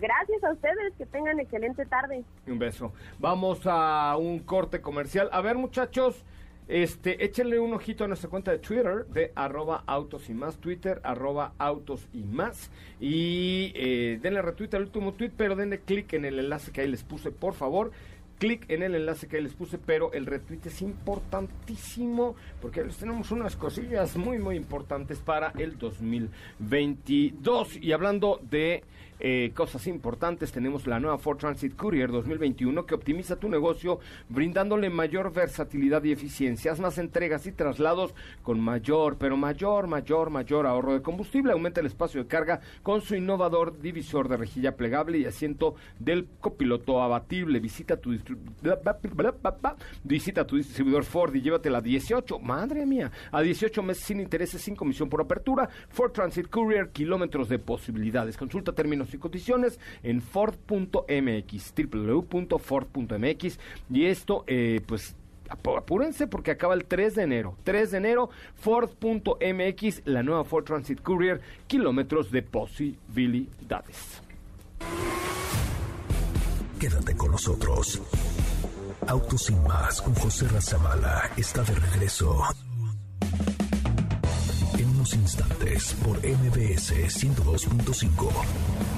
Gracias a ustedes, que tengan excelente tarde.
Un beso. Vamos a un corte comercial. A ver, muchachos, este, échenle un ojito a nuestra cuenta de Twitter de arroba autos y más, Twitter arroba autos y más. Y eh, denle retweet al último tweet, pero denle clic en el enlace que ahí les puse, por favor. Clic en el enlace que ahí les puse, pero el retweet es importantísimo porque les tenemos unas cosillas muy, muy importantes para el 2022. Y hablando de eh, cosas importantes, tenemos la nueva Ford Transit Courier 2021 que optimiza tu negocio brindándole mayor versatilidad y eficiencia, más entregas y traslados con mayor, pero mayor, mayor, mayor ahorro de combustible, aumenta el espacio de carga con su innovador divisor de rejilla plegable y asiento del copiloto abatible. Visita tu, visita tu distribuidor Ford y llévate la 18, madre mía, a 18 meses sin intereses, sin comisión por apertura. Ford Transit Courier, kilómetros de posibilidades. Consulta términos y condiciones en Ford.mx, www.ford.mx. Y esto, eh, pues, apúrense porque acaba el 3 de enero. 3 de enero, Ford.mx, la nueva Ford Transit Courier, kilómetros de posibilidades.
Quédate con nosotros. Autos sin más con José Razabala está de regreso instantes por MBS 102.5.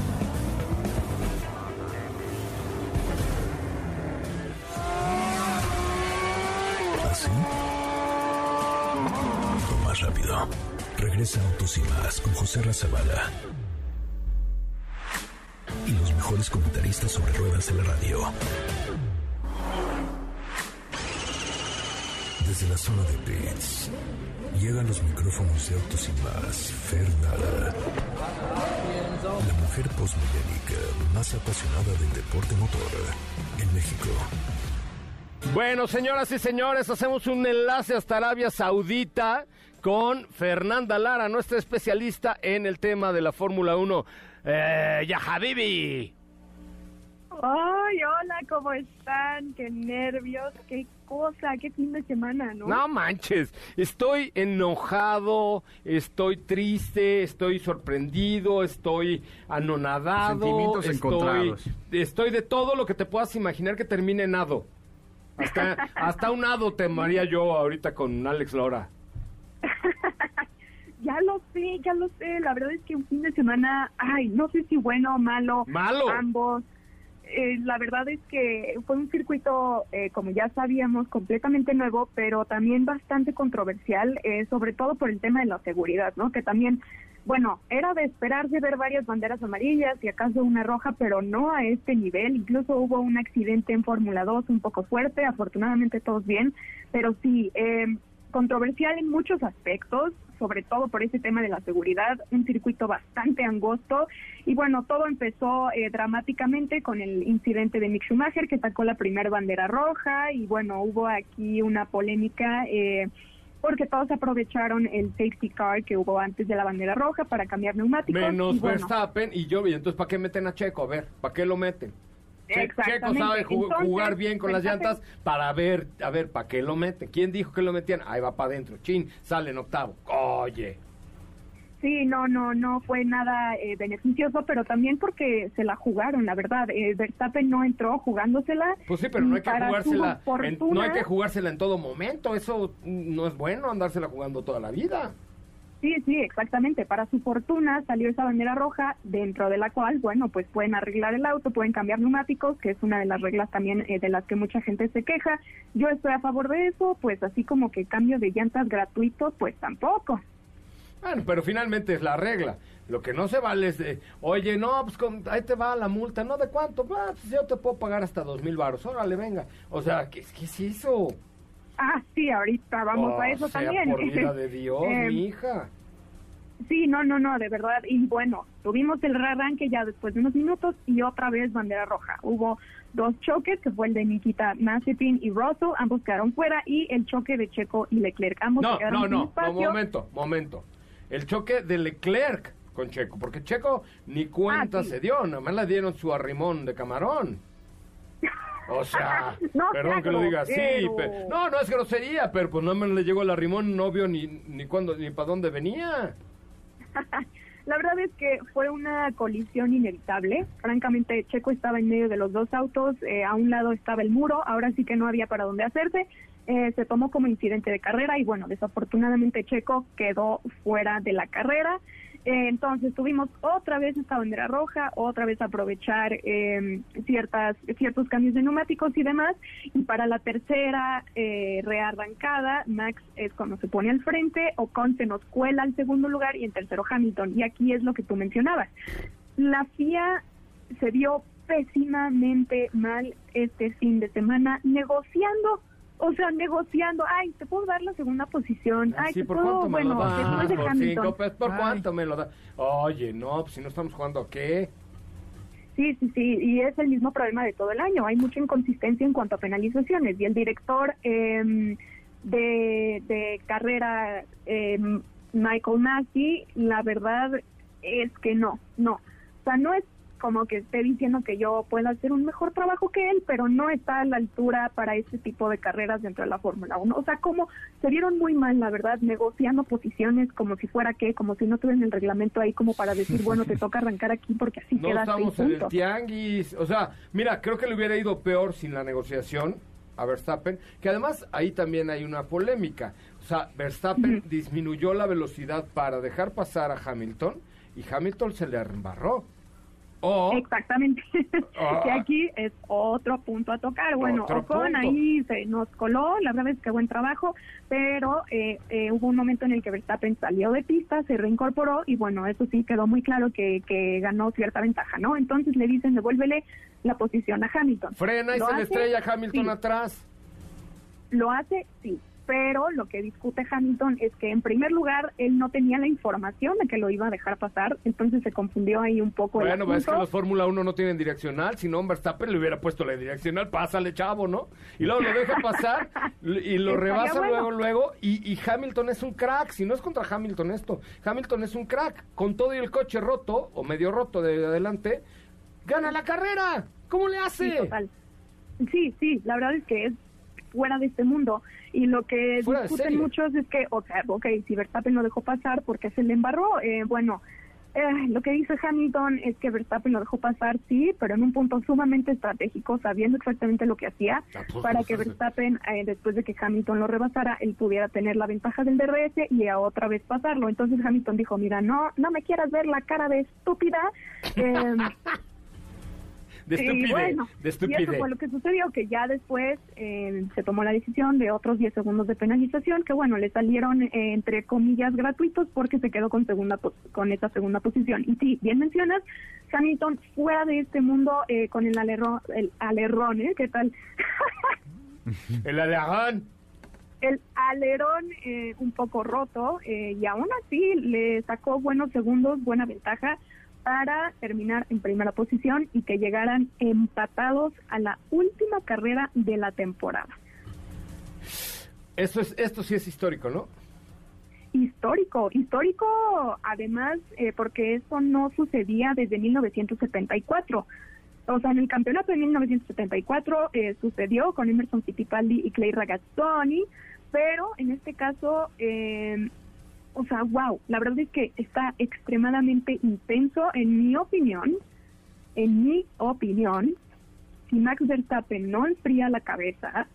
rápido. Regresa Autos y más con José Razabala. Y los mejores comentaristas sobre ruedas de la radio. Desde la zona de pits Llegan los micrófonos de Autos y Más, Fernanda. La mujer postmillénica más apasionada del deporte motor en México.
Bueno, señoras y señores, hacemos un enlace hasta Arabia Saudita con Fernanda Lara, nuestra especialista en el tema de la Fórmula 1. Eh, ya, Habibi.
Ay, hola, ¿cómo están? Qué nervios, qué cosa, qué fin de semana, ¿no? No
manches, estoy enojado, estoy triste, estoy sorprendido, estoy anonadado.
Sentimientos
estoy,
encontrados.
Estoy de todo lo que te puedas imaginar que termine en ado. Hasta, hasta un ado temaría yo ahorita con Alex Lora.
ya lo sé, ya lo sé. La verdad es que un fin de semana, ay, no sé si bueno o malo.
Malo.
Ambos. Eh, la verdad es que fue un circuito, eh, como ya sabíamos, completamente nuevo, pero también bastante controversial, eh, sobre todo por el tema de la seguridad, ¿no? Que también, bueno, era de esperarse ver varias banderas amarillas y acaso una roja, pero no a este nivel. Incluso hubo un accidente en Fórmula 2 un poco fuerte, afortunadamente todos bien, pero sí, controversial en muchos aspectos, sobre todo por ese tema de la seguridad, un circuito bastante angosto y bueno, todo empezó eh, dramáticamente con el incidente de Mick Schumacher que sacó la primera bandera roja y bueno, hubo aquí una polémica eh, porque todos aprovecharon el safety car que hubo antes de la bandera roja para cambiar neumáticos.
Menos Verstappen y yo, y entonces ¿para qué meten a Checo? A ver, ¿para qué lo meten? Checo sabe jugar bien con las llantas para ver, a ver, ¿para qué lo meten? ¿Quién dijo que lo metían? Ahí va para adentro, chin, sale en octavo. Oye.
Sí, no, no, no fue nada eh, beneficioso, pero también porque se la jugaron, la verdad. Eh, Verstappen no entró jugándosela.
Pues sí, pero no hay que jugársela. en- no hay que jugársela en todo momento. Eso no es bueno andársela jugando toda la vida.
Sí, sí, exactamente. Para su fortuna salió esa bandera roja, dentro de la cual, bueno, pues pueden arreglar el auto, pueden cambiar neumáticos, que es una de las reglas también eh, de las que mucha gente se queja. Yo estoy a favor de eso, pues así como que cambio de llantas gratuitos, pues tampoco.
Bueno, pero finalmente es la regla. Lo que no se vale es de, oye, no, pues con- ahí te va la multa, ¿no? ¿De cuánto? Ah, pues yo te puedo pagar hasta dos mil baros, órale, venga. O sea, ¿qué, qué es eso?
Ah, sí, ahorita vamos
Oh,
a eso
sea
también.
por vida de Dios,
Eh,
mi hija.
Sí, no, no, no, de verdad. Y bueno, tuvimos el rearranque ya después de unos minutos y otra vez bandera roja. Hubo dos choques, que fue el de Nikita Mazepin y Russell, ambos quedaron fuera, y el choque de Checo y Leclerc. Ambos
No,
quedaron
no, no, no, momento, momento. El choque de Leclerc con Checo, porque Checo ni cuenta
Ah, sí.
se dio, nada más le dieron su arrimón de camarón. O sea,
No,
perdón que lo diga así, no, no es grosería, pero pues nada más le llegó el arrimón, no vio ni, ni cuándo, ni para dónde venía.
La verdad es que fue una colisión inevitable. Francamente, Checo estaba en medio de los dos autos. eh, a un lado estaba el muro. Ahora sí que no había para dónde hacerse. Eh, se tomó como incidente de carrera y bueno, desafortunadamente Checo quedó fuera de la carrera. Eh, entonces tuvimos otra vez esta bandera roja, otra vez aprovechar eh, ciertas ciertos cambios de neumáticos y demás. Y para la tercera eh, rearrancada, Max es cuando se pone al frente, Ocon se nos cuela al segundo lugar y en tercero Hamilton. Y aquí es lo que tú mencionabas. La FIA se vio pésimamente mal este fin de semana negociando. O sea, negociando, ay, te puedo dar la segunda posición, ay,
sí,
te
¿por
puedo,
cuánto me
bueno,
lo das?
después de
Por
Hamilton.
cinco pesos, ¿por
Ay.
cuánto me lo das? Oye, no, pues si no estamos jugando, ¿a qué?
Sí, sí, sí, y es el mismo problema de todo el año. Hay mucha inconsistencia en cuanto a penalizaciones. Y el director eh, de, de carrera, eh, Michael Mackey, la verdad es que no, no. O sea, no es como que esté diciendo que yo pueda hacer un mejor trabajo que él, pero no está a la altura para este tipo de carreras dentro de la Fórmula 1. O sea, como se vieron muy mal, la verdad, negociando posiciones como si fuera que, como si no tuvieran el reglamento ahí como para decir, bueno, te toca arrancar aquí porque así
No
quedaste y
estamos en el tianguis. O sea, mira, creo que le hubiera ido peor sin la negociación a Verstappen, que además ahí también hay una polémica. O sea, Verstappen disminuyó la velocidad para dejar pasar a Hamilton y Hamilton se le embarró. O
Exactamente.
Ah.
que aquí es otro punto a tocar. Bueno, Ocon ahí se nos coló, la verdad es que buen trabajo, pero eh, eh, hubo un momento en el que Verstappen salió de pista, se reincorporó y bueno, eso sí quedó muy claro que, que ganó cierta ventaja, ¿no? Entonces le dicen devuélvele la posición a Hamilton.
frena y
¿Lo
se le estrella Hamilton
Sí.
atrás.
Lo hace, sí. Pero lo que discute Hamilton es que en primer lugar él no tenía la información de que lo iba a dejar pasar, entonces se confundió ahí un poco el
Bueno, pues es que los Fórmula 1 no tienen direccional, si no Verstappen le hubiera puesto la direccional, pásale chavo, ¿no? Y luego lo deja pasar y lo rebasa
bueno.
luego, luego, y, y Hamilton es un crack, si no es contra Hamilton esto, Hamilton es un crack, con todo y el coche roto, o medio roto de adelante, gana la carrera, ¿cómo le hace?
Sí, total. Sí, sí, la verdad es que es fuera de este mundo. Y lo que
Fuera
discuten muchos es que, o sea, ok, si Verstappen lo dejó pasar porque se le embarró, eh, bueno, eh, lo que dice Hamilton es que Verstappen lo dejó pasar, sí, pero en un punto sumamente estratégico, sabiendo exactamente lo que hacía, para que Verstappen, eh, después de que Hamilton lo rebasara, él pudiera tener la ventaja del DRS y a otra vez pasarlo. Entonces Hamilton dijo, mira, no, no me quieras ver la cara de estúpida. eh,
De
y
estupidez,
bueno,
de
Y eso
estupidez.
fue lo que sucedió, que ya después eh, se tomó la decisión de otros 10 segundos de penalización, que bueno, le salieron eh, entre comillas gratuitos porque se quedó con segunda con esa segunda posición. Y sí, bien mencionas, Hamilton fuera de este mundo eh, con el alerrón, el alerrón, ¿eh? ¿Qué tal?
El alerón.
el alerón eh, un poco roto eh, y aún así le sacó buenos segundos, buena ventaja para terminar en primera posición y que llegaran empatados a la última carrera de la temporada.
Esto, es, esto sí es histórico, ¿no?
Histórico, histórico además eh, porque eso no sucedía desde 1974. O sea, en el campeonato de 1974 eh, sucedió con Emerson Fittipaldi y Clay Ragazzoni, pero en este caso eh, o sea, wow, la verdad es que está extremadamente intenso, en mi opinión, en mi opinión, si Max Verstappen no enfría la cabeza,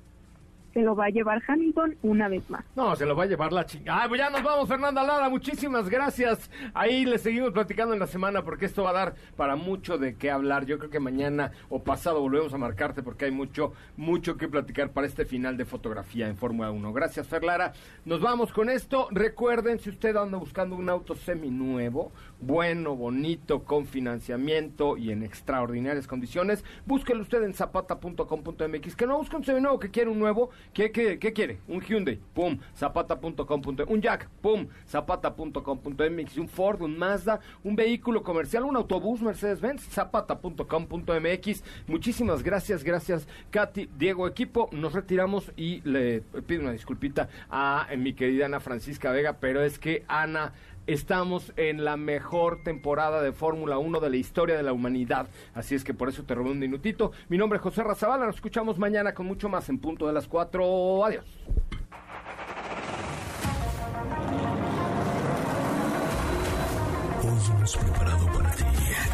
se lo va a llevar Hamilton una vez más.
No, se lo va a llevar la chingada. Ah, pues ya nos vamos, Fernanda Lara. Muchísimas gracias. Ahí le seguimos platicando en la semana porque esto va a dar para mucho de qué hablar. Yo creo que mañana o pasado volvemos a marcarte porque hay mucho, mucho que platicar para este final de fotografía en Fórmula 1. Gracias, Fer Lara. Nos vamos con esto. Recuerden, si usted anda buscando un auto seminuevo, bueno, bonito, con financiamiento y en extraordinarias condiciones, búsquelo usted en zapata.com.mx. Que no busque un seminuevo, que quiere un nuevo ¿Qué, qué, qué quiere? Un Hyundai, pum, zapata.com. Un Jack, pum, zapata.com.mx. Un Ford, un Mazda, un vehículo comercial, un autobús Mercedes-Benz, zapata.com.mx. Muchísimas gracias, gracias, Katy, Diego, equipo. Nos retiramos y le pido una disculpita a mi querida Ana Francisca Vega, pero es que Ana estamos en la mejor temporada de Fórmula 1 de la historia de la humanidad. Así es que por eso te robé un minutito. Mi nombre es José Razabala. Nos escuchamos mañana con mucho más en punto de las 4. Adiós.
Hoy hemos preparado para ti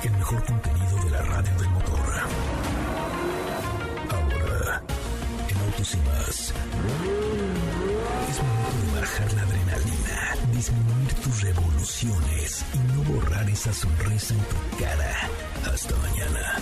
el mejor contenido de la radio del motor. Ahora, en Autos y más, es momento de bajar la disminuir tus revoluciones y no borrar esa sonrisa en tu cara. Hasta mañana.